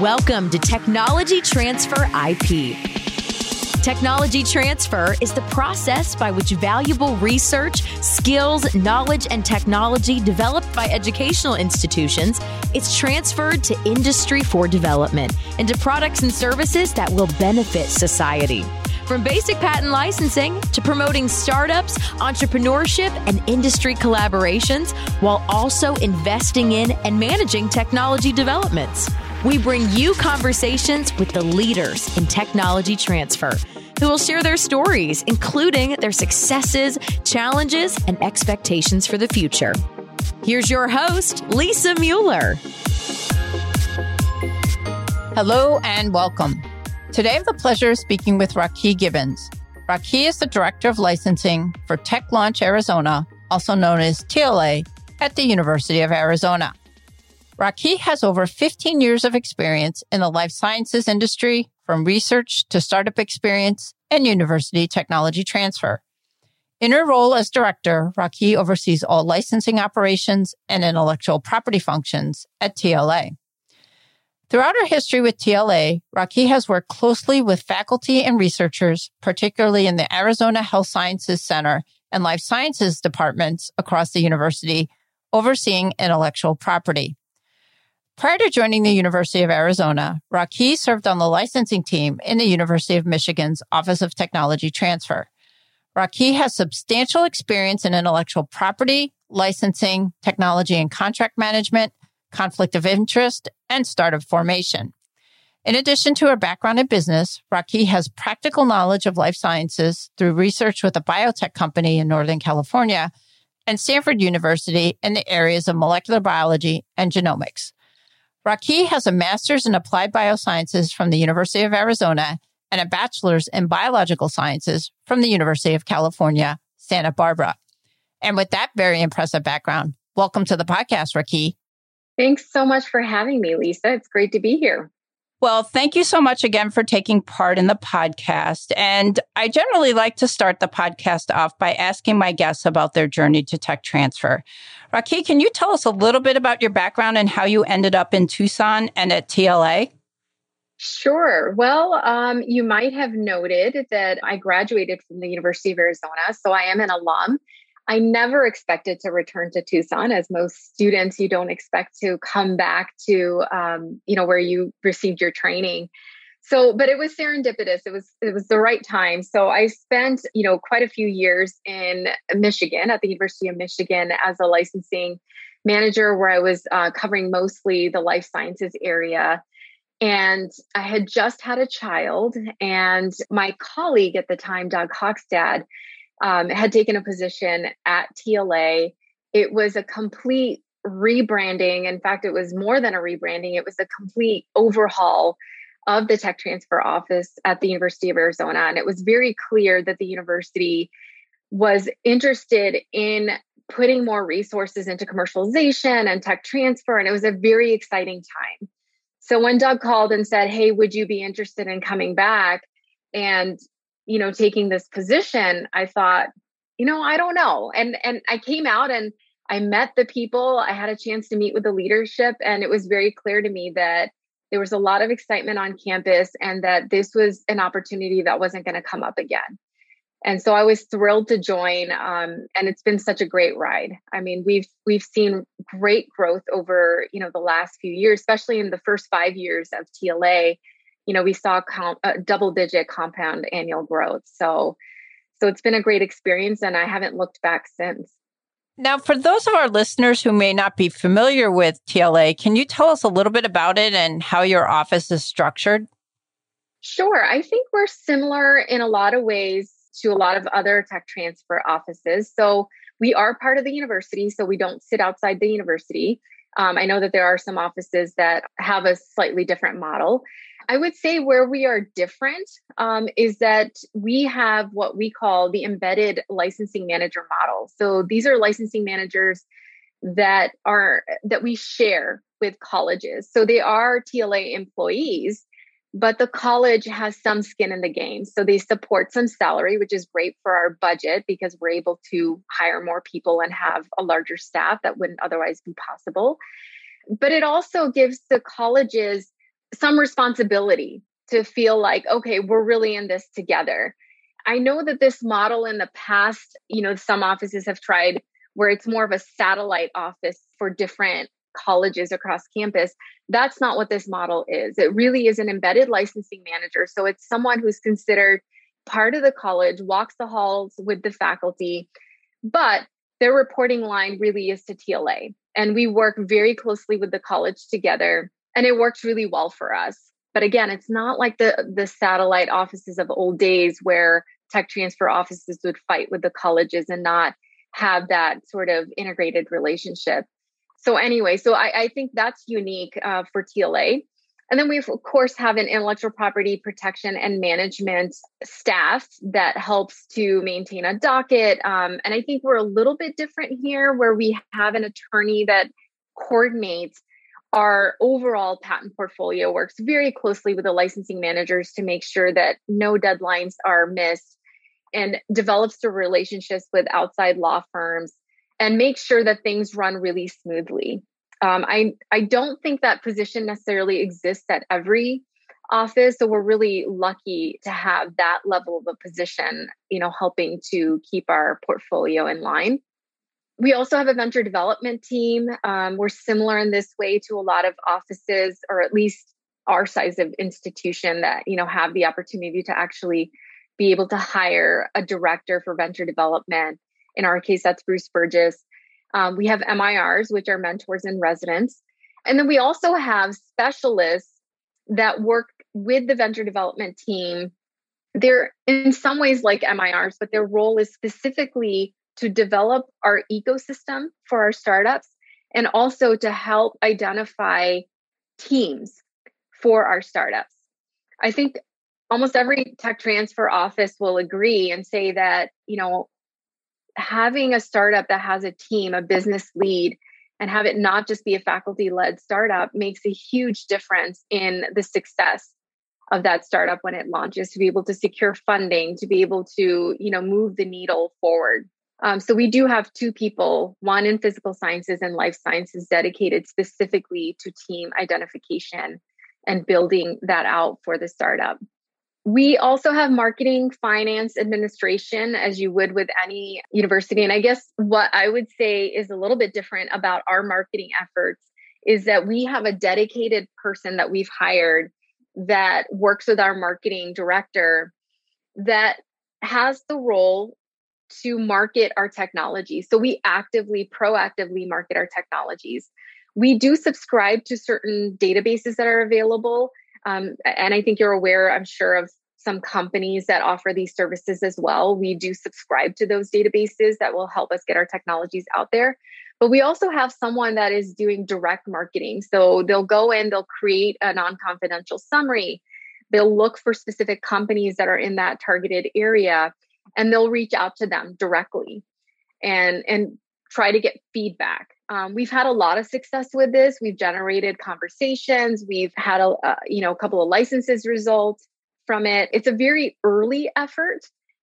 Welcome to Technology Transfer IP. Technology transfer is the process by which valuable research, skills, knowledge, and technology developed by educational institutions is transferred to industry for development into products and services that will benefit society. From basic patent licensing to promoting startups, entrepreneurship, and industry collaborations, while also investing in and managing technology developments. We bring you conversations with the leaders in technology transfer who will share their stories, including their successes, challenges, and expectations for the future. Here's your host, Lisa Mueller. Hello and welcome. Today I have the pleasure of speaking with Rakhi Gibbons. Rakhi is the Director of Licensing for Tech Launch Arizona, also known as TLA, at the University of Arizona. Rakhi has over 15 years of experience in the life sciences industry, from research to startup experience and university technology transfer. In her role as director, Rakhi oversees all licensing operations and intellectual property functions at TLA. Throughout her history with TLA, Rakhi has worked closely with faculty and researchers, particularly in the Arizona Health Sciences Center and Life Sciences departments across the university, overseeing intellectual property. Prior to joining the University of Arizona, Rakhi served on the licensing team in the University of Michigan's Office of Technology Transfer. Rakhi has substantial experience in intellectual property, licensing, technology and contract management, conflict of interest, and startup formation. In addition to her background in business, Rakhi has practical knowledge of life sciences through research with a biotech company in Northern California and Stanford University in the areas of molecular biology and genomics. Rakhi has a master's in applied biosciences from the University of Arizona and a bachelor's in biological sciences from the University of California, Santa Barbara. And with that very impressive background, welcome to the podcast, Rakhi. Thanks so much for having me, Lisa. It's great to be here. Well, thank you so much again for taking part in the podcast. And I generally like to start the podcast off by asking my guests about their journey to tech transfer. Rakhi, can you tell us a little bit about your background and how you ended up in Tucson and at TLA? Sure. Well, um, you might have noted that I graduated from the University of Arizona, so I am an alum. I never expected to return to Tucson, as most students, you don't expect to come back to, um, you know, where you received your training. So, but it was serendipitous. It was it was the right time. So I spent, you know, quite a few years in Michigan at the University of Michigan as a licensing manager, where I was uh, covering mostly the life sciences area. And I had just had a child, and my colleague at the time, Doug Hockstad, um, had taken a position at TLA. It was a complete rebranding. In fact, it was more than a rebranding, it was a complete overhaul of the tech transfer office at the University of Arizona. And it was very clear that the university was interested in putting more resources into commercialization and tech transfer. And it was a very exciting time. So when Doug called and said, Hey, would you be interested in coming back? And you know taking this position i thought you know i don't know. And and i came out and i met the people i had a chance to meet with the leadership and it was very clear to me that there was a lot of excitement on campus and that this was an opportunity that wasn't going to come up again. And so i was thrilled to join um, and it's been such a great ride. I mean we've we've seen great growth over you know the last few years especially in the first five years of tla you know we saw comp, uh, double digit compound annual growth. So so it's been a great experience and i haven't looked back since. Now for those of our listeners who may not be familiar with tla can you tell us a little bit about it and how your office is structured? Sure. I think we're similar in a lot of ways to a lot of other tech transfer offices. So we are part of the university so we don't sit outside the university. Um, I know that there are some offices that have a slightly different model. I would say where we are different um, is that we have what we call the embedded licensing manager model. So these are licensing managers that are that we share with colleges. So they are TLA employees, but the college has some skin in the game. So they support some salary, which is great for our budget because we're able to hire more people and have a larger staff that wouldn't otherwise be possible. But it also gives the colleges some responsibility to feel like, okay, we're really in this together. I know that this model in the past, you know, some offices have tried where it's more of a satellite office for different colleges across campus. That's not what this model is. It really is an embedded licensing manager. So it's someone who's considered part of the college, walks the halls with the faculty, but their reporting line really is to TLA. And we work very closely with the college together, and it worked really well for us. But again, it's not like the the satellite offices of old days where tech transfer offices would fight with the colleges and not have that sort of integrated relationship. So anyway, so I, I think that's unique uh, for TLA. And then we, of course, have an intellectual property protection and management staff that helps to maintain a docket. Um, and I think we're a little bit different here, where we have an attorney that coordinates our overall patent portfolio, works very closely with the licensing managers to make sure that no deadlines are missed, and develops the relationships with outside law firms and makes sure that things run really smoothly. Um, I I don't think that position necessarily exists at every office, so we're really lucky to have that level of a position. You know, helping to keep our portfolio in line. We also have a venture development team. Um, we're similar in this way to a lot of offices, or at least our size of institution that you know have the opportunity to actually be able to hire a director for venture development. In our case, that's Bruce Burgess. Um, we have MIRs, which are mentors in residence. And then we also have specialists that work with the venture development team. They're in some ways like MIRs, but their role is specifically to develop our ecosystem for our startups and also to help identify teams for our startups. I think almost every tech transfer office will agree and say that, you know, having a startup that has a team, a business lead, and have it not just be a faculty led startup makes a huge difference in the success of that startup when it launches to be able to secure funding to be able to you know move the needle forward um, so we do have two people one in physical sciences and life sciences dedicated specifically to team identification and building that out for the startup we also have marketing, finance, administration, as you would with any university. And I guess what I would say is a little bit different about our marketing efforts is that we have a dedicated person that we've hired that works with our marketing director that has the role to market our technology. So we actively, proactively market our technologies. We do subscribe to certain databases that are available um, and I think you're aware, I'm sure, of some companies that offer these services as well. We do subscribe to those databases that will help us get our technologies out there. But we also have someone that is doing direct marketing. So they'll go in, they'll create a non confidential summary, they'll look for specific companies that are in that targeted area, and they'll reach out to them directly and, and try to get feedback. Um, we've had a lot of success with this. We've generated conversations. We've had a, you know a couple of licenses results from it. It's a very early effort.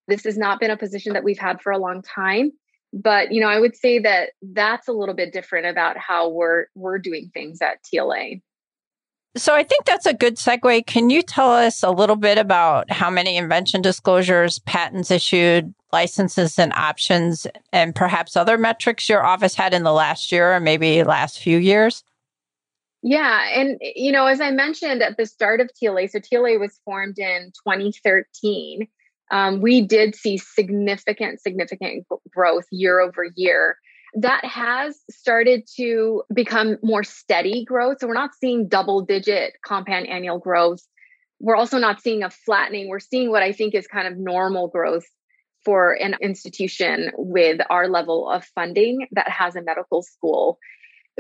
This has not been a position that we've had for a long time, but you know I would say that that's a little bit different about how we're we're doing things at TLA. So I think that's a good segue. Can you tell us a little bit about how many invention disclosures, patents issued, licenses and options, and perhaps other metrics your office had in the last year or maybe last few years? Yeah. And, you know, as I mentioned at the start of TLA, so TLA was formed in 2013. Um, we did see significant, significant growth year over year that has started to become more steady growth. So we're not seeing double digit compound annual growth. We're also not seeing a flattening. We're seeing what I think is kind of normal growth for an institution with our level of funding that has a medical school.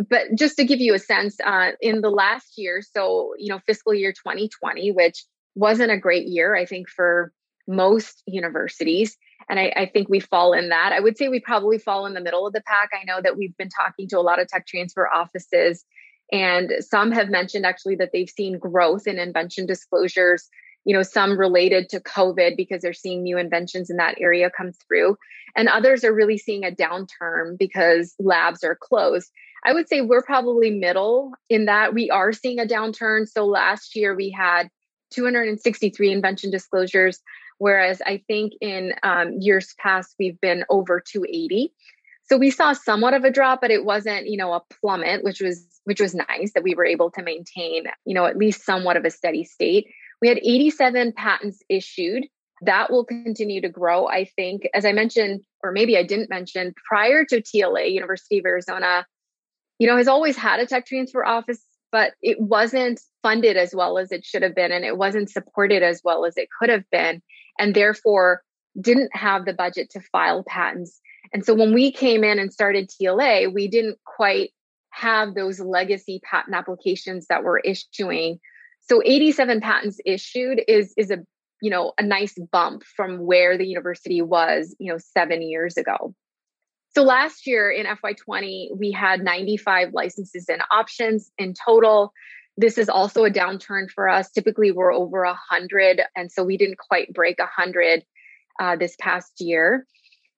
But just to give you a sense, uh, in the last year, so, you know, fiscal year 2020, which wasn't a great year, I think, for most universities. And I, I, think we fall in that. I would say we probably fall in the middle of the pack. I know that we've been talking to a lot of tech transfer offices, and some have mentioned actually that they've seen growth in invention disclosures. You know, some related to COVID because they're seeing new inventions in that area come through. And others are really seeing a downturn because labs are closed. I would say we're probably middle in that we are seeing a downturn. So last year we had 263 invention disclosures, whereas I think in um, years past we've been over 280. So we saw somewhat of a drop, but it wasn't, you know, a plummet, which was which was nice that we were able to maintain, you know, at least somewhat of a steady state. We had 87 patents issued. That will continue to grow, I think. As I mentioned, or maybe I didn't mention, prior to TLA, University of Arizona, you know, has always had a tech transfer office, but it wasn't funded as well as it should have been, and it wasn't supported as well as it could have been, and therefore didn't have the budget to file patents. And so when we came in and started TLA, we didn't quite have those legacy patent applications that we're issuing. So 87 patents issued is is a you know a nice bump from where the university was you know 7 years ago. So last year in FY20 we had 95 licenses and options in total. This is also a downturn for us. Typically we're over 100 and so we didn't quite break 100 uh, this past year.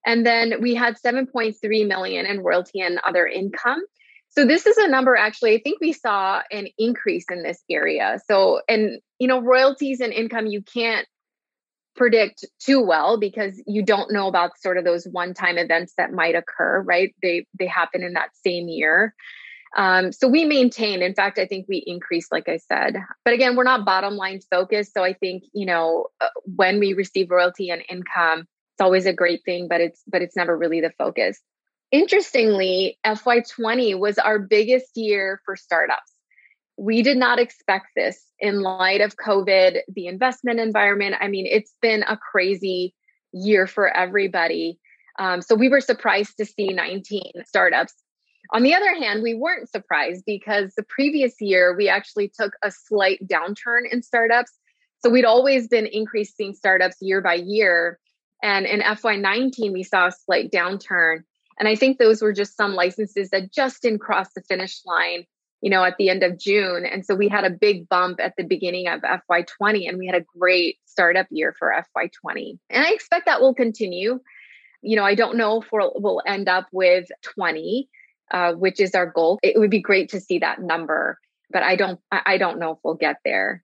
And then we had 7.3 million in royalty and other income. So this is a number actually, I think we saw an increase in this area. So, and you know, royalties and income, you can't predict too well because you don't know about sort of those one-time events that might occur, right? They they happen in that same year. Um, so we maintain, in fact, I think we increase, like I said. But again, we're not bottom line focused. So I think, you know, uh, when we receive royalty and income, it's always a great thing, but it's but it's never really the focus. Interestingly, FY20 was our biggest year for startups. We did not expect this in light of COVID, the investment environment. I mean, it's been a crazy year for everybody. Um, so we were surprised to see 19 startups. On the other hand, we weren't surprised because the previous year we actually took a slight downturn in startups. So we'd always been increasing startups year by year. And in FY19, we saw a slight downturn. And I think those were just some licenses that just didn't cross the finish line, you know, at the end of June. And so we had a big bump at the beginning of FY20 and we had a great startup year for FY20. And I expect that will continue. You know, I don't know if we'll, we'll end up with 20, uh, which is our goal. It would be great to see that number, but I don't, I don't know if we'll get there.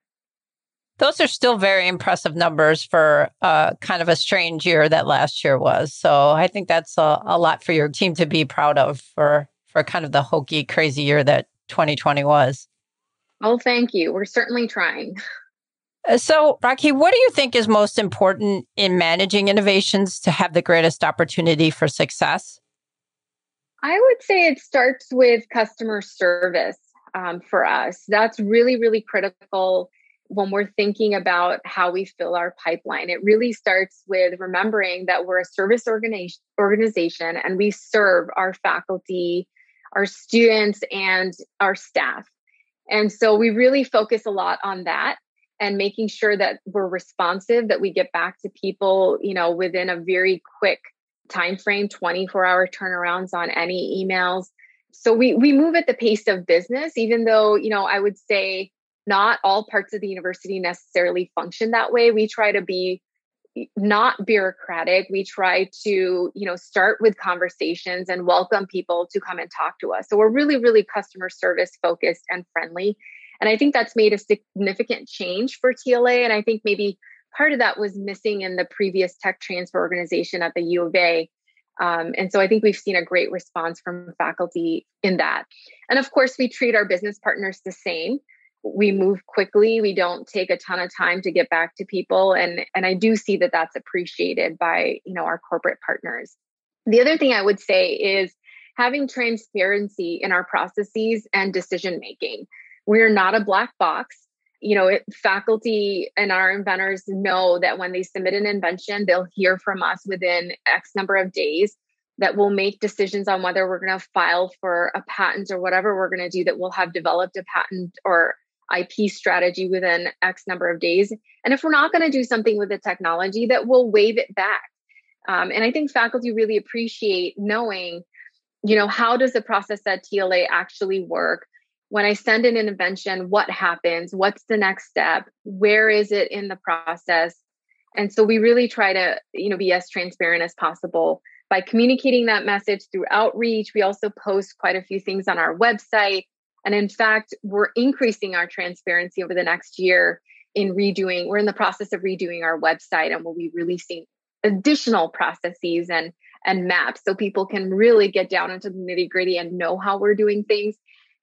Those are still very impressive numbers for uh, kind of a strange year that last year was. So I think that's a, a lot for your team to be proud of for for kind of the hokey, crazy year that 2020 was. Oh, thank you. We're certainly trying. So, Rakhi, what do you think is most important in managing innovations to have the greatest opportunity for success? I would say it starts with customer service um, for us. That's really, really critical when we're thinking about how we fill our pipeline, it really starts with remembering that we're a service organization, organization and we serve our faculty, our students, and our staff. And so we really focus a lot on that and making sure that we're responsive, that we get back to people, you know, within a very quick time frame, 24 hour turnarounds on any emails. So we we move at the pace of business, even though, you know, I would say not all parts of the university necessarily function that way. We try to be not bureaucratic. We try to, you know, start with conversations and welcome people to come and talk to us. So we're really, really customer service focused and friendly. And I think that's made a significant change for TLA. And I think maybe part of that was missing in the previous tech transfer organization at the U of A. Um, and so I think we've seen a great response from faculty in that. And of course, we treat our business partners the same. We move quickly. We don't take a ton of time to get back to people. And and i do see that that's appreciated by you know our corporate partners. The other thing i would say is having transparency in our processes and decision making we're not a black box you know it, faculty and our inventors know that when they submit an invention they'll hear from us within x number of days that we'll make decisions on whether we're going to file for a patent or whatever we're going to do that we'll have developed a patent or IP strategy within X number of days. And if we're not going to do something with the technology, that we'll wave it back. Um, and I think faculty really appreciate knowing, you know, how does the process at TLA actually work? When I send an invention, what happens? What's the next step? Where is it in the process? And so we really try to, you know, be as transparent as possible by communicating that message through outreach. We also post quite a few things on our website. And in fact, we're increasing our transparency over the next year in redoing, we're in the process of redoing our website and we'll be releasing additional processes and and maps so people can really get down into the nitty gritty and know how we're doing things.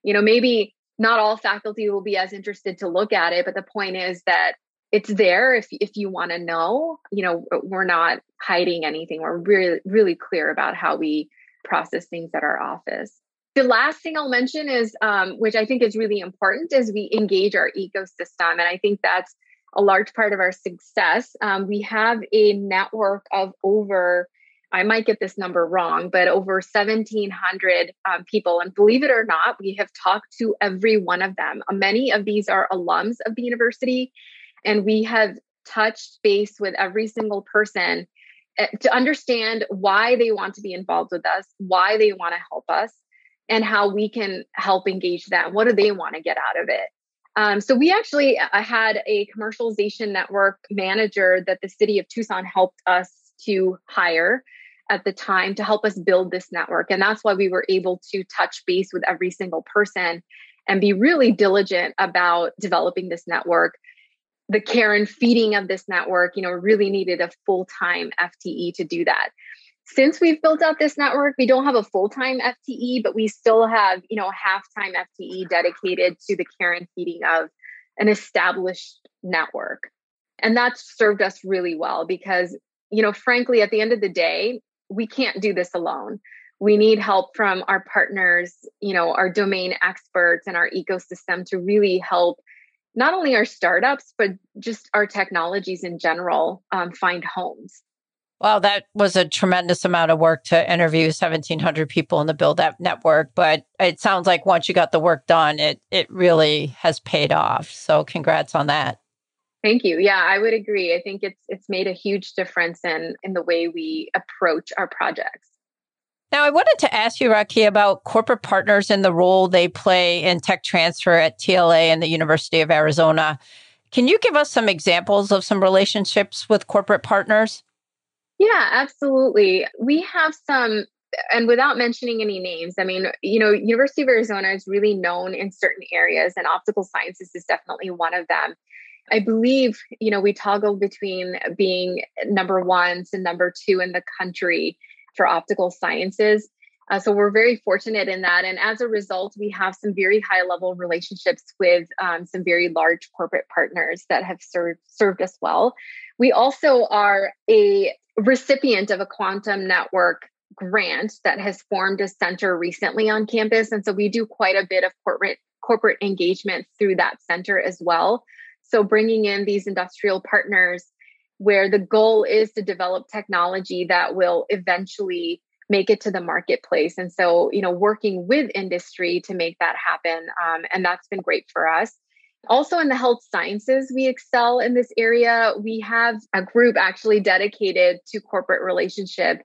You know, maybe not all faculty will be as interested to look at it, but the point is that it's there if if you want to know. You know, we're not hiding anything. We're really really clear about how we process things at our office. The last thing I'll mention is, um, which I think is really important, is we engage our ecosystem, and I think that's a large part of our success. Um, we have a network of over I might get this number wrong, but over 1,700 um, people. And believe it or not, we have talked to every one of them. Many of these are alums of the university, and we have touched base with every single person eh, to understand why they want to be involved with us, why they want to help us, and how we can help engage them. What do they want to get out of it? Um, so we actually uh, had a commercialization network manager that the city of Tucson helped us to hire at the time to help us build this network. And that's why we were able to touch base with every single person and be really diligent about developing this network. The care and feeding of this network, you know, really needed a full time FTE to do that. Since we've built out this network, we don't have a full time FTE, but we still have, you know, half time FTE dedicated to the care and feeding of an established network. And that's served us really well because, you know, frankly, at the end of the day, we can't do this alone we need help from our partners you know our domain experts and our ecosystem to really help not only our startups but just our technologies in general um, find homes well, that was a tremendous amount of work to interview 1,700 people in the Build App network. But it sounds like once you got the work done, it it really has paid off. So, congrats on that. Thank you. Yeah, I would agree. I think it's it's made a huge difference in in the way we approach our projects. Now, I wanted to ask you, Rakhi, about corporate partners and the role they play in tech transfer at TLA and the University of Arizona. Can you give us some examples of some relationships with corporate partners? Yeah, absolutely. We have some and without mentioning any names, I mean, you know, University of Arizona is really known in certain areas and optical sciences is definitely one of them. I believe, you know, we toggle between being number one to number two in the country for optical sciences. Uh, so we're very fortunate in that. And as a result, we have some very high level relationships with um, some very large corporate partners that have served, served us well. We also are a recipient of a quantum network grant that has formed a center recently on campus. And so we do quite a bit of corporate corporate engagement through that center as well. So bringing in these industrial partners where the goal is to develop technology that will eventually make it to the marketplace. And so, you know, working with industry to make that happen. Um, and that's been great for us. Also, in the health sciences, we excel in this area. We have a group actually dedicated to corporate relationship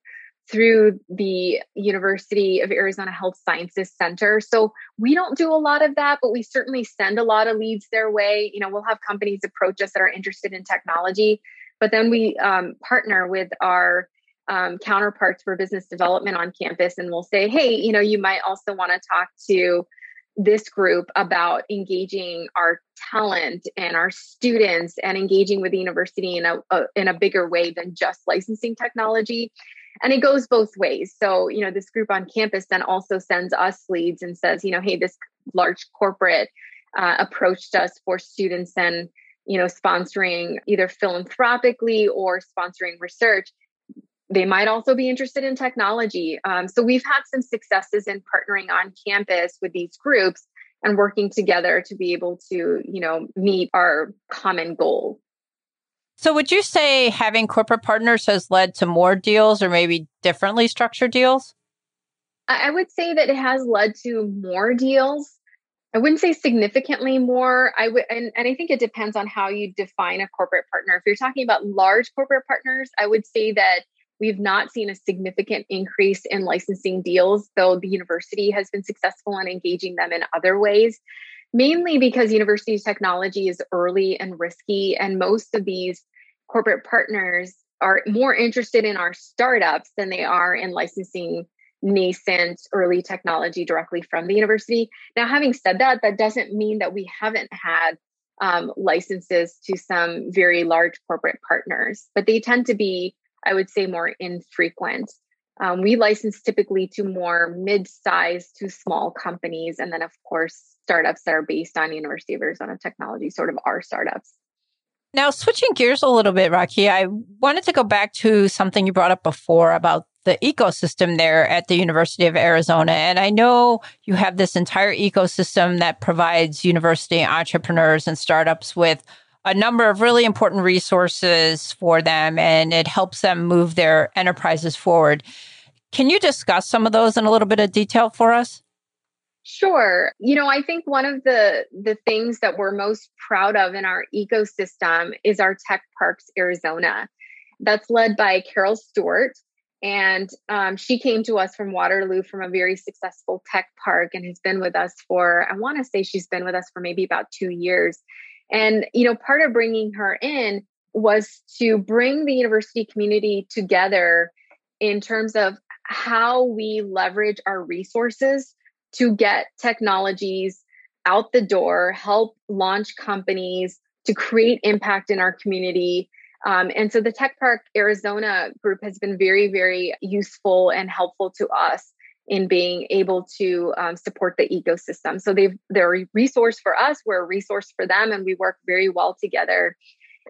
through the University of Arizona Health Sciences Center. So we don't do a lot of that, but we certainly send a lot of leads their way. You know, we'll have companies approach us that are interested in technology, but then we um, partner with our um, counterparts for business development on campus and we'll say, hey, you know, you might also want to talk to this group about engaging our talent and our students and engaging with the university in a, a, in a bigger way than just licensing technology and it goes both ways. So you know this group on campus then also sends us leads and says you know hey this large corporate uh, approached us for students and you know sponsoring either philanthropically or sponsoring research. They might also be interested in technology. Um, so we've had some successes in partnering on campus with these groups and working together to be able to you know meet our common goal so, would you say having corporate partners has led to more deals or maybe differently structured deals? I would say that it has led to more deals. I wouldn't say significantly more. I would, and, and I think it depends on how you define a corporate partner. If you're talking about large corporate partners, I would say that we've not seen a significant increase in licensing deals, though the university has been successful in engaging them in other ways mainly because university technology is early and risky and most of these corporate partners are more interested in our startups than they are in licensing nascent early technology directly from the university. Now, having said that, that doesn't mean that we haven't had um, licenses to some very large corporate partners, but they tend to be, I would say, more infrequent. Um, we license typically to more mid-sized to small companies, and then of course startups that are based on University of Arizona technology, sort of our startups. Now, switching gears a little bit, Rakhi, I wanted to go back to something you brought up before about the ecosystem there at the University of Arizona. And I know you have this entire ecosystem that provides university entrepreneurs and startups with a number of really important resources for them and it helps them move their enterprises forward. Can you discuss some of those in a little bit of detail for us? Sure. You know, I think one of the the things that we're most proud of in our ecosystem is our Tech Parks Arizona. That's led by Carol Stewart. And um, she came to us from Waterloo from a very successful tech park and has been with us for, I want to say she's been with us for maybe about two years. And, you know, part of bringing her in was to bring the university community together in terms of how we leverage our resources to get technologies out the door, help launch companies to create impact in our community. Um, and so the Tech Park Arizona group has been very, very useful and helpful to us in being able to um, support the ecosystem. So they've they're a resource for us, we're a resource for them, and we work very well together.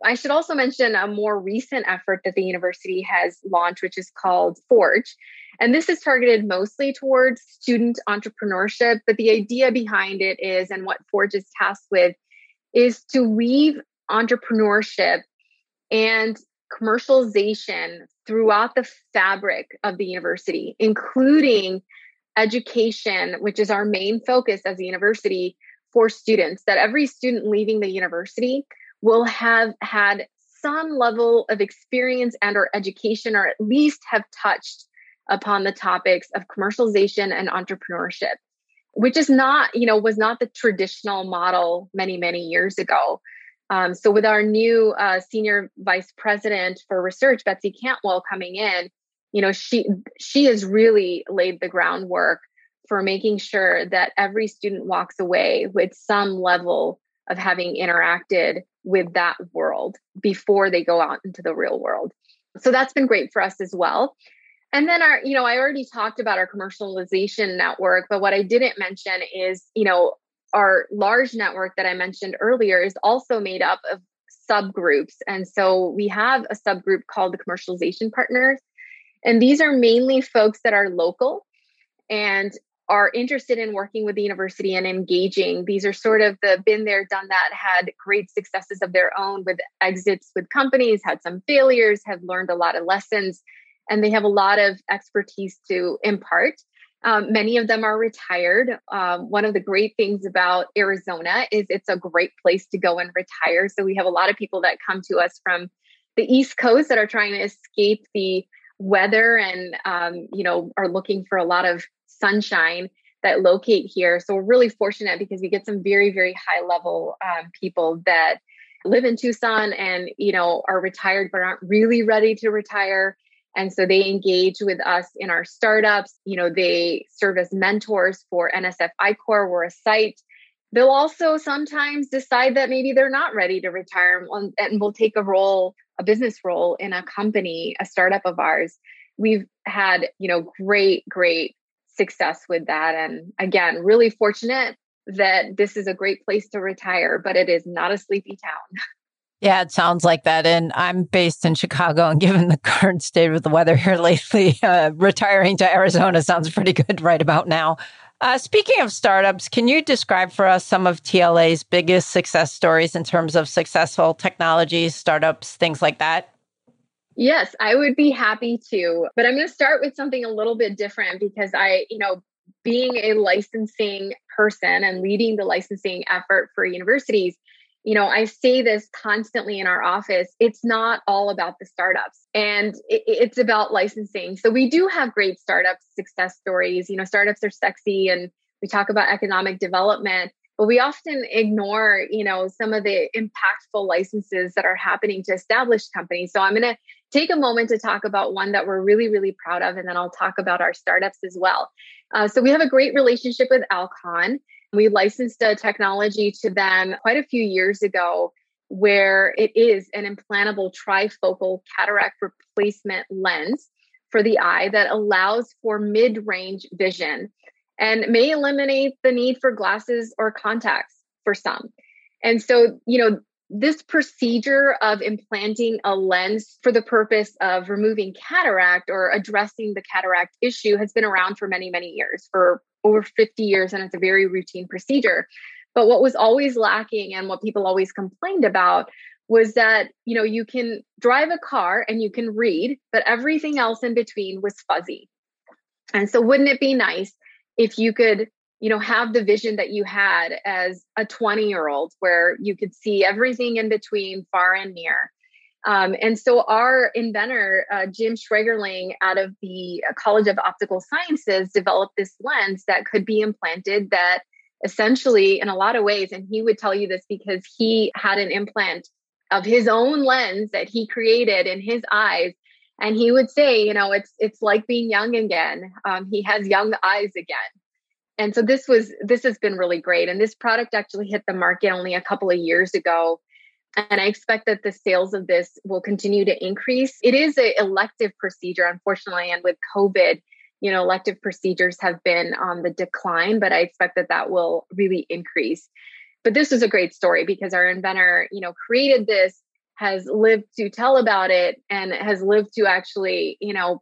I should also mention a more recent effort that the university has launched, which is called Forge. And this is targeted mostly towards student entrepreneurship. But the idea behind it is, and what Forge is tasked with, is to weave entrepreneurship and commercialization throughout the fabric of the university, including education, which is our main focus as a university for students, that every student leaving the university will have had some level of experience and or education or at least have touched upon the topics of commercialization and entrepreneurship which is not you know was not the traditional model many many years ago. Um, so with our new uh, senior vice president for research betsy cantwell coming in you know she she has really laid the groundwork for making sure that every student walks away with some level of having interacted with that world before they go out into the real world. So that's been great for us as well. And then our, you know, I already talked about our commercialization network, but what I didn't mention is, you know, our large network that I mentioned earlier is also made up of subgroups. And so we have a subgroup called the commercialization partners. And these are mainly folks that are local and are interested in working with the university and engaging. These are sort of the been there, done that, had great successes of their own with exits with companies, had some failures, have learned a lot of lessons, and they have a lot of expertise to impart. Um, many of them are retired. Um, one of the great things about Arizona is it's a great place to go and retire. So we have a lot of people that come to us from the East Coast that are trying to escape the weather and um, you know are looking for a lot of sunshine that locate here. So we're really fortunate because we get some very, very high level um, people that live in Tucson and, you know, are retired but aren't really ready to retire. And so they engage with us in our startups. You know, they serve as mentors for NSF I-Corps. We're a site. They'll also sometimes decide that maybe they're not ready to retire and will take a role, a business role in a company, a startup of ours. We've had, you know, great, great success with that. And again, really fortunate that this is a great place to retire, but it is not a sleepy town. Yeah, it sounds like that. And I'm based in Chicago, and given the current state of the weather here lately, uh, retiring to Arizona sounds pretty good right about now. Uh, speaking of startups, can you describe for us some of TLA's biggest success stories in terms of successful technologies, startups, things like that? Yes, I would be happy to. But I'm going to start with something a little bit different because I, you know, being a licensing person and leading the licensing effort for universities, you know, I say this constantly in our office. It's not all about the startups and it, it's about licensing. So we do have great startup success stories. You know, startups are sexy and we talk about economic development, but we often ignore you know some of the impactful licenses that are happening to established companies so i'm going to take a moment to talk about one that we're really, really proud of, and then I'll talk about our startups as well. Uh, so we have a great relationship with Alcon. We licensed a technology to them quite a few years ago where it is an implantable trifocal cataract replacement lens for the eye that allows for mid range vision and may eliminate the need for glasses or contacts for some. And so, you know, this procedure of implanting a lens for the purpose of removing cataract or addressing the cataract issue has been around for many, many years, for over 50 years, and it's a very routine procedure. But what was always lacking and what people always complained about was that, you know, you can drive a car and you can read, but everything else in between was fuzzy. And so wouldn't it be nice if you could you know have the vision that you had as a 20 year old where you could see everything in between far and near. Um, and so our inventor uh, jim schwiegerling out of the college of optical sciences developed this lens that could be implanted that essentially in a lot of ways and he would tell you this because he had an implant of his own lens that he created in his eyes. And he would say you know it's it's like being young again. Um, he has young eyes again and so this was this has been really great. And this product actually hit the market only a couple of years ago. And i expect that the sales of this will continue to increase. It is an elective procedure unfortunately and with covid you know elective procedures have been on the decline but i expect that that will really increase. But this was a great story because our inventor you know created this has lived to tell about it and has lived to actually you know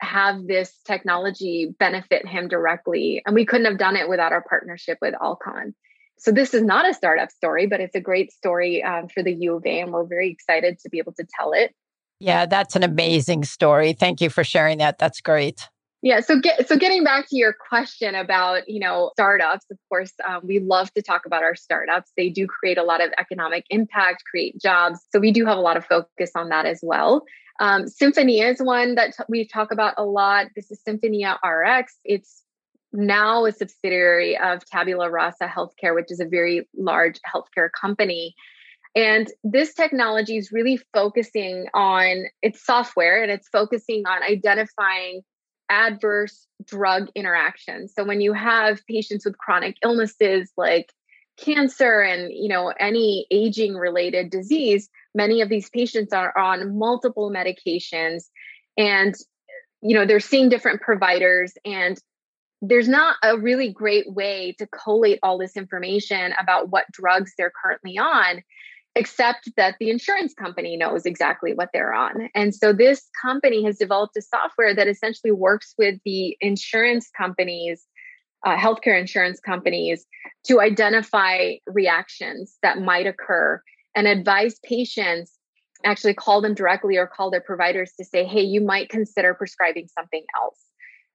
have this technology benefit him directly. And we couldn't have done it without our partnership with Alcon. So this is not a startup story, but it's a great story um, for the U of A, and we're very excited to be able to tell it. Yeah, that's an amazing story. Thank you for sharing that. That's great. Yeah. So get so getting back to your question about you know startups, of course, um, we love to talk about our startups. They do create a lot of economic impact, create jobs. So we do have a lot of focus on that as well. Um, Sinfonia is one that t- we talk about a lot. This is Sinfonia RX. It's now a subsidiary of Tabula Rasa Healthcare, which is a very large healthcare company. And this technology is really focusing on its software and it's focusing on identifying adverse drug interactions. So when you have patients with chronic illnesses like cancer and you know any aging related disease, many of these patients are on multiple medications and you know they're seeing different providers and there's not a really great way to collate all this information about what drugs they're currently on except that the insurance company knows exactly what they're on. And so this company has developed a software that essentially works with the insurance companies, uh, healthcare insurance companies, to identify reactions that might occur and advise patients actually call them directly or call their providers to say, hey, you might consider prescribing something else.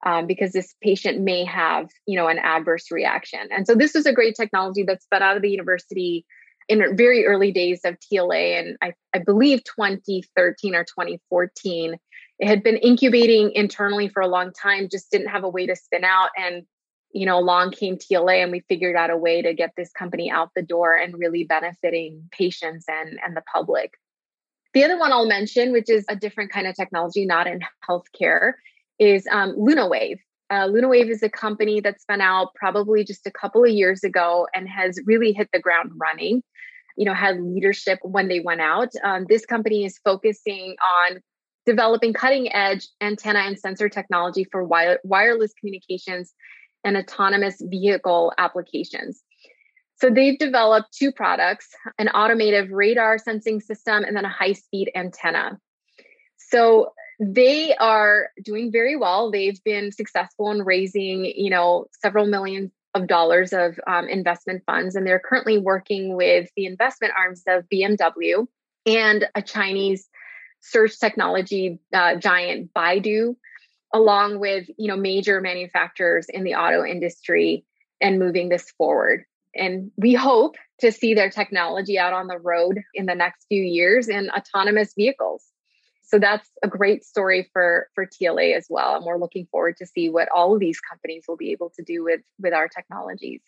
Um, because this patient may have, you know, an adverse reaction. And so this is a great technology that's spun out of the university in very early days of TLA, and I, I believe 2013 or 2014. It had been incubating internally for a long time, just didn't have a way to spin out. And, you know, along came TLA, and we figured out a way to get this company out the door and really benefiting patients and, and the public. The other one I'll mention, which is a different kind of technology, not in healthcare, is um, LunaWave. Uh, LunaWave is a company that spun out probably just a couple of years ago and has really hit the ground running. You know, had leadership when they went out. Um, this company is focusing on developing cutting edge antenna and sensor technology for wire- wireless communications and autonomous vehicle applications. So they've developed two products an automated radar sensing system and then a high speed antenna. So they are doing very well. They've been successful in raising, you know, several million of dollars of um, investment funds, and they're currently working with the investment arms of BMW and a Chinese search technology uh, giant Baidu, along with you know major manufacturers in the auto industry, and moving this forward. And we hope to see their technology out on the road in the next few years in autonomous vehicles so that's a great story for for TLA as well and we're looking forward to see what all of these companies will be able to do with with our technologies.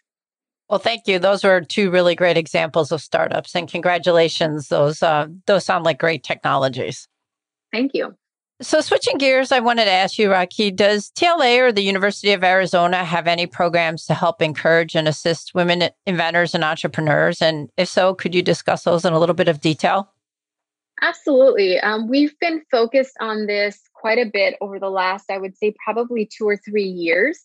Well, thank you. Those were two really great examples of startups and congratulations. Those uh, those sound like great technologies. Thank you. So, switching gears, I wanted to ask you, Rakhi, does TLA or the University of Arizona have any programs to help encourage and assist women inventors and entrepreneurs? And if so, could you discuss those in a little bit of detail? Absolutely. Um, we've been focused on this quite a bit over the last, I would say, probably two or three years.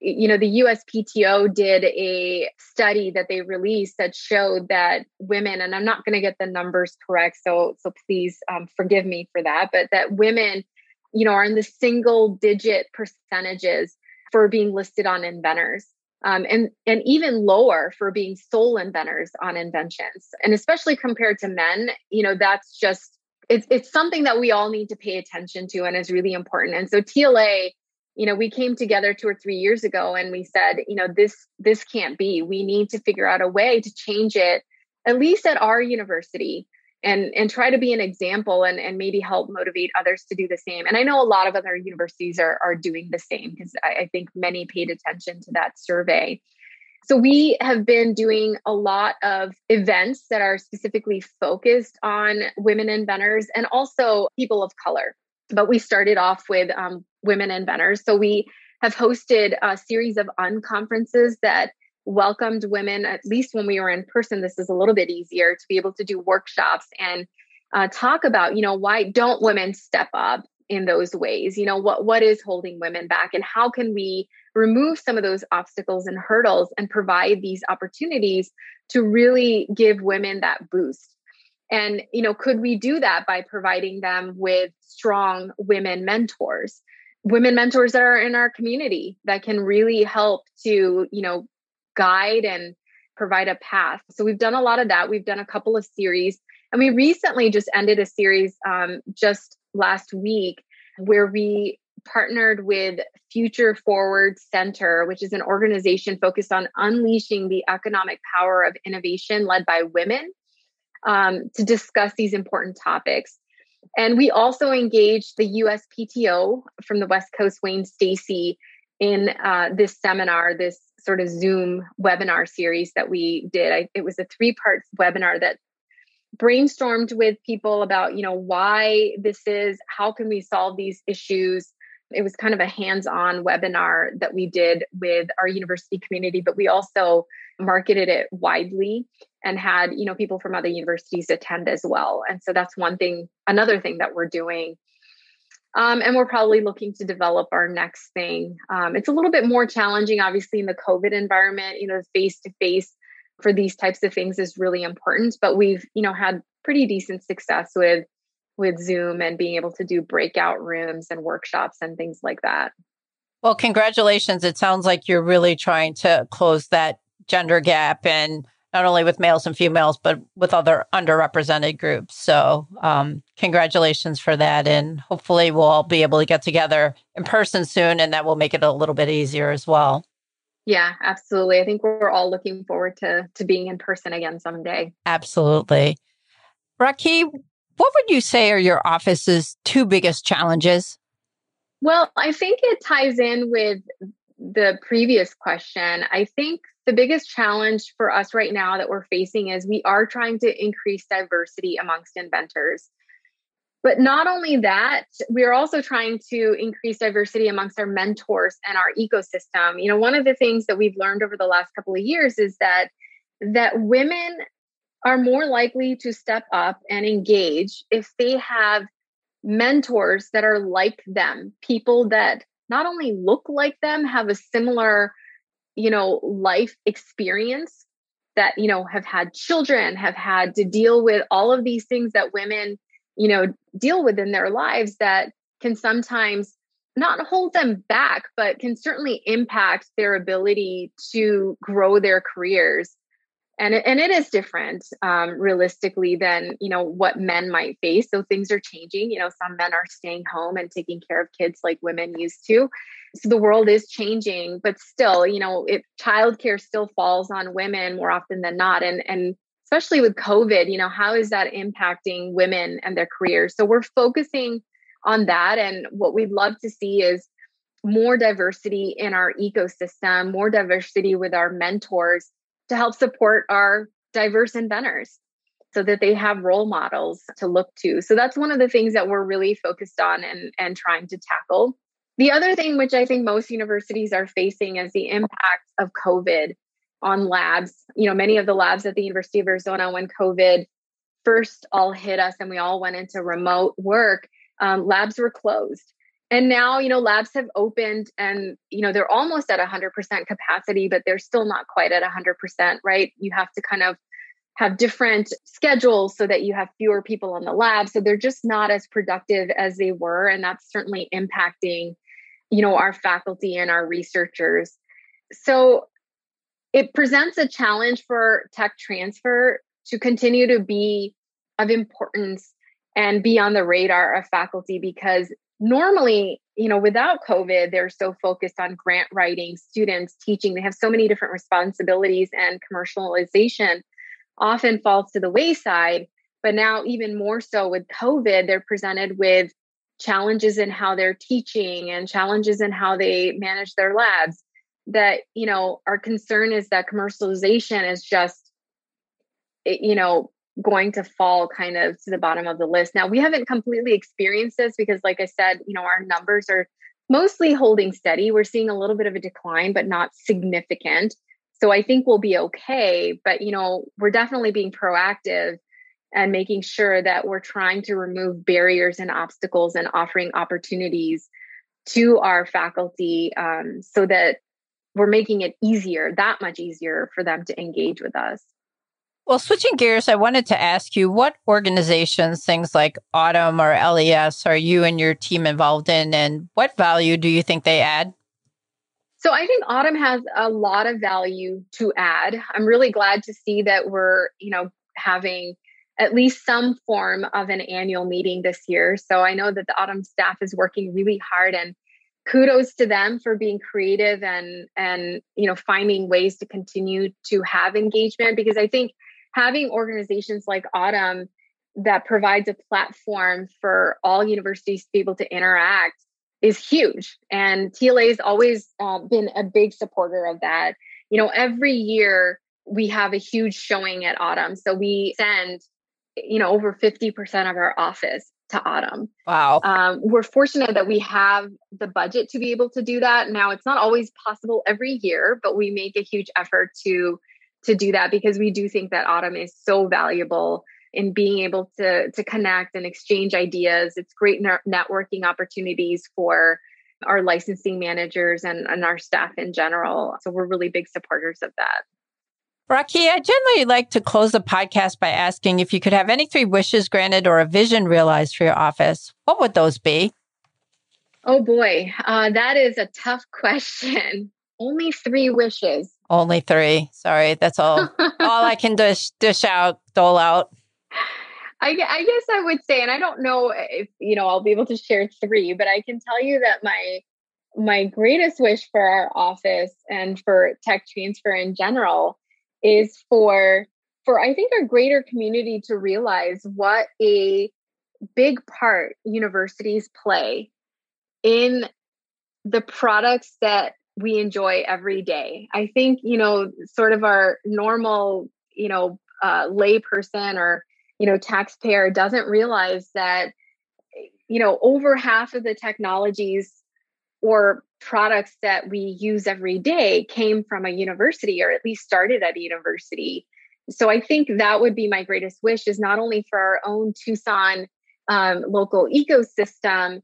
You know, the USPTO did a study that they released that showed that women, and I'm not going to get the numbers correct, so so please um, forgive me for that, but that women, you know, are in the single digit percentages for being listed on inventors um, and and even lower for being sole inventors on inventions. And especially compared to men you know that's just it's it's something that we all need to pay attention to and is really important. And so tla you know we came together two or three years ago and we said you know this this can't be. We need to figure out a way to change it at least at our university and and try to be an example and and maybe help motivate others to do the same. And i know a lot of other universities are are doing the same because I, I think many paid attention to that survey. So we have been doing a lot of events that are specifically focused on women inventors and also people of color. But we started off with um, women inventors. So we have hosted a series of unconferences that welcomed women, at least when we were in person, this is a little bit easier to be able to do workshops and uh, talk about, you know, why don't women step up in those ways? You know, what what is holding women back and how can we remove some of those obstacles and hurdles and provide these opportunities to really give women that boost? And, you know, could we do that by providing them with strong women mentors? women mentors that are in our community that can really help to you know guide and provide a path. So we've done a lot of that. We've done a couple of series, and we recently just ended a series um, just last week where we partnered with Future Forward Center, which is an organization focused on unleashing the economic power of innovation led by women um, to discuss these important topics. And we also engaged the USPTO from the West Coast, Wayne Stacy, in uh, this seminar, this sort of Zoom webinar series that we did. I, it was a three part webinar that brainstormed with people about, you know, why this is, how can we solve these issues. It was kind of a hands on webinar that we did with our university community, but we also marketed it widely and had, you know, people from other universities attend as well. And so that's one thing, another thing that we're doing um, and we're probably looking to develop our next thing. Um, it's a little bit more challenging, obviously, in the COVID environment. You know, face to face for these types of things is really important. But we've, you know, had pretty decent success with with Zoom and being able to do breakout rooms and workshops and things like that. Well, congratulations! It sounds like you're really trying to close that gender gap and not only with males and females, but with other underrepresented groups. So, um, congratulations for that. And hopefully, we'll all be able to get together in person soon, and that will make it a little bit easier as well. Yeah, absolutely. I think we're all looking forward to, to being in person again someday. Absolutely. Rakhi, what would you say are your office's two biggest challenges? Well, I think it ties in with the previous question. I think the biggest challenge for us right now that we're facing is we are trying to increase diversity amongst inventors. But not only that, we're also trying to increase diversity amongst our mentors and our ecosystem. You know, one of the things that we've learned over the last couple of years is that that women are more likely to step up and engage if they have mentors that are like them, people that not only look like them, have a similar you know, life experience that, you know, have had children, have had to deal with all of these things that women, you know, deal with in their lives that can sometimes not hold them back, but can certainly impact their ability to grow their careers and it, and it is different um, realistically than you know what men might face. So things are changing. You know some men are staying home and taking care of kids like women used to. So the world is changing but still you know it childcare still falls on women more often than not. And and especially with covid you know how is that impacting women and their careers? So we're focusing on that. And what we'd love to see is more diversity in our ecosystem more diversity with our mentors to help support our diverse inventors. so that they have role models to look to. So that's one of the things that we're really focused on and, and trying to tackle. The other thing, which I think most universities are facing, is the impact of COVID on labs. You know, many of the labs at the University of Arizona, when COVID first all hit us and we all went into remote work, um, labs were closed. And now, you know, labs have opened and, you know, they're almost at 100% capacity, but they're still not quite at 100%, right? You have to kind of have different schedules so that you have fewer people in the lab. So they're just not as productive as they were. And that's certainly impacting, you know, our faculty and our researchers. So it presents a challenge for tech transfer to continue to be of importance and be on the radar of faculty because normally you know without covid they're so focused on grant writing students teaching they have so many different responsibilities and commercialization often falls to the wayside. But now, even more so with COVID, they're presented with challenges in how they're teaching and challenges in how they manage their labs. That, you know, our concern is that commercialization is just, you know, going to fall kind of to the bottom of the list. Now, we haven't completely experienced this because, like I said, you know, our numbers are mostly holding steady. We're seeing a little bit of a decline, but not significant. So I think we'll be okay. But, you know, we're definitely being proactive and making sure that we're trying to remove barriers and obstacles and offering opportunities to our faculty um, so that we're making it easier, that much easier for them to engage with us. Well, switching gears, I wanted to ask you what organizations, things like AUTM or LES, are you and your team involved in, and what value do you think they add? So I think AUTM has a lot of value to add. I'm really glad to see that we're, you know, having at least some form of an annual meeting this year. So I know that the AUTM staff is working really hard and kudos to them for being creative and and you know finding ways to continue to have engagement because I think having organizations like AUTM that provides a platform for all universities to be able to interact is huge. And TLA has always uh, been a big supporter of that. You know, every year we have a huge showing at AUTM. So we send, you know, over 50% of our office to AUTM. Wow. Um, we're fortunate that we have the budget to be able to do that. Now, it's not always possible every year, but we make a huge effort to to do that because we do think that AUTM is so valuable in being able to to connect and exchange ideas. It's great networking opportunities for our licensing managers and, and our staff in general. So we're really big supporters of that. Rakhi, I generally like to close the podcast by asking if you could have any three wishes granted or a vision realized for your office, what would those be? Oh boy, uh, that is a tough question. Only three wishes. Only three. Sorry, that's all. all I can dish dish out, dole out. I, I guess I would say, and I don't know if you know I'll be able to share three, but I can tell you that my my greatest wish for our office and for tech transfer in general is for for I think our greater community to realize what a big part universities play in the products that we enjoy every day. I think, you know, sort of our normal, you know, uh, layperson or you know taxpayer doesn't realize that you know over half of the technologies or products that we use every day came from a university or at least started at a university so i think that would be my greatest wish is not only for our own tucson um, local ecosystem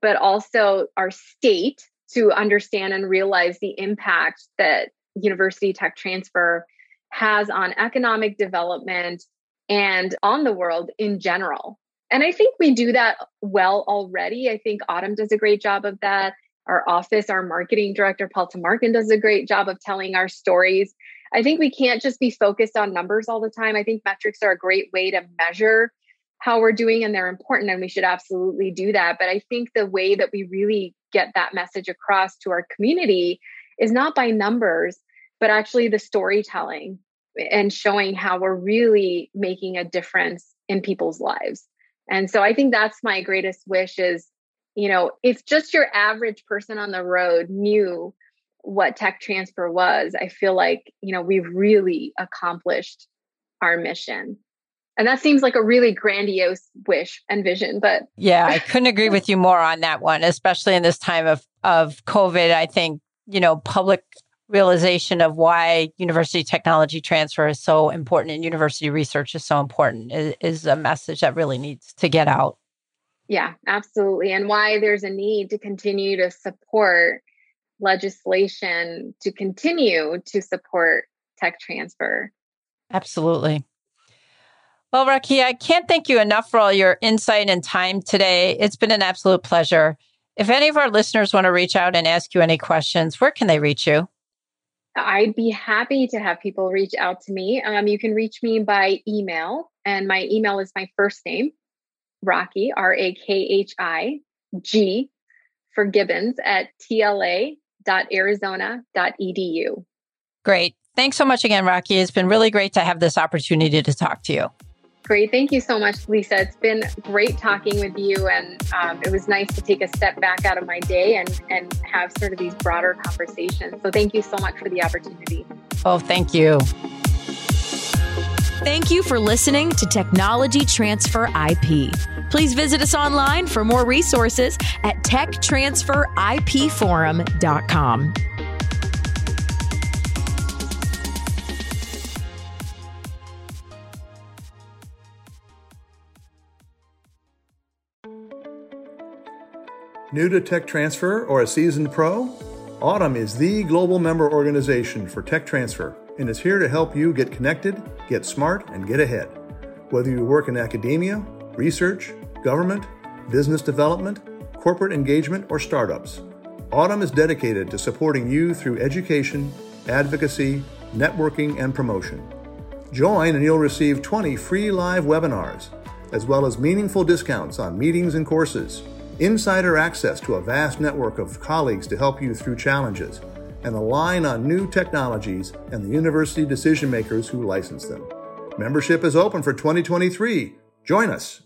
but also our state to understand and realize the impact that university tech transfer has on economic development and on the world in general. And I think we do that well already. I think AUTM does a great job of that. Our office, our marketing director, Paul Tamarkin, does a great job of telling our stories. I think we can't just be focused on numbers all the time. I think metrics are a great way to measure how we're doing and they're important and we should absolutely do that. But I think the way that we really get that message across to our community is not by numbers, but actually the storytelling and showing how we're really making a difference in people's lives. And so I think that's my greatest wish is, you know, if just your average person on the road knew what tech transfer was, I feel like, you know, we've really accomplished our mission. And that seems like a really grandiose wish and vision, but yeah, I couldn't agree with you more on that one, especially in this time of of COVID. I think, you know, public realization of why university technology transfer is so important and university research is so important is, is a message that really needs to get out. Yeah, absolutely. And why there's a need to continue to support legislation to continue to support tech transfer. Absolutely. Well, Rakhi, I can't thank you enough for all your insight and time today. It's been an absolute pleasure. If any of our listeners want to reach out and ask you any questions, where can they reach you? I'd be happy to have people reach out to me. Um, you can reach me by email, and my email is my first name, Rakhi, R A K H I G, for Gibbons at tla.arizona.edu. Great. Thanks so much again, Rakhi. It's been really great to have this opportunity to talk to you. Great. Thank you so much, Lisa. It's been great talking with you. And um, it was nice to take a step back out of my day and, and have sort of these broader conversations. So thank you so much for the opportunity. Oh, thank you. Thank you for listening to Technology Transfer IP. Please visit us online for more resources at techtransferipforum.com. New to tech transfer or a seasoned pro? AUTM is the global member organization for tech transfer and is here to help you get connected, get smart, and get ahead. Whether you work in academia, research, government, business development, corporate engagement, or startups, AUTM is dedicated to supporting you through education, advocacy, networking, and promotion. Join and you'll receive 20 free live webinars, as well as meaningful discounts on meetings and courses insider access to a vast network of colleagues to help you through challenges, and align on new technologies and the university decision makers who license them. Membership is open for 2023. Join us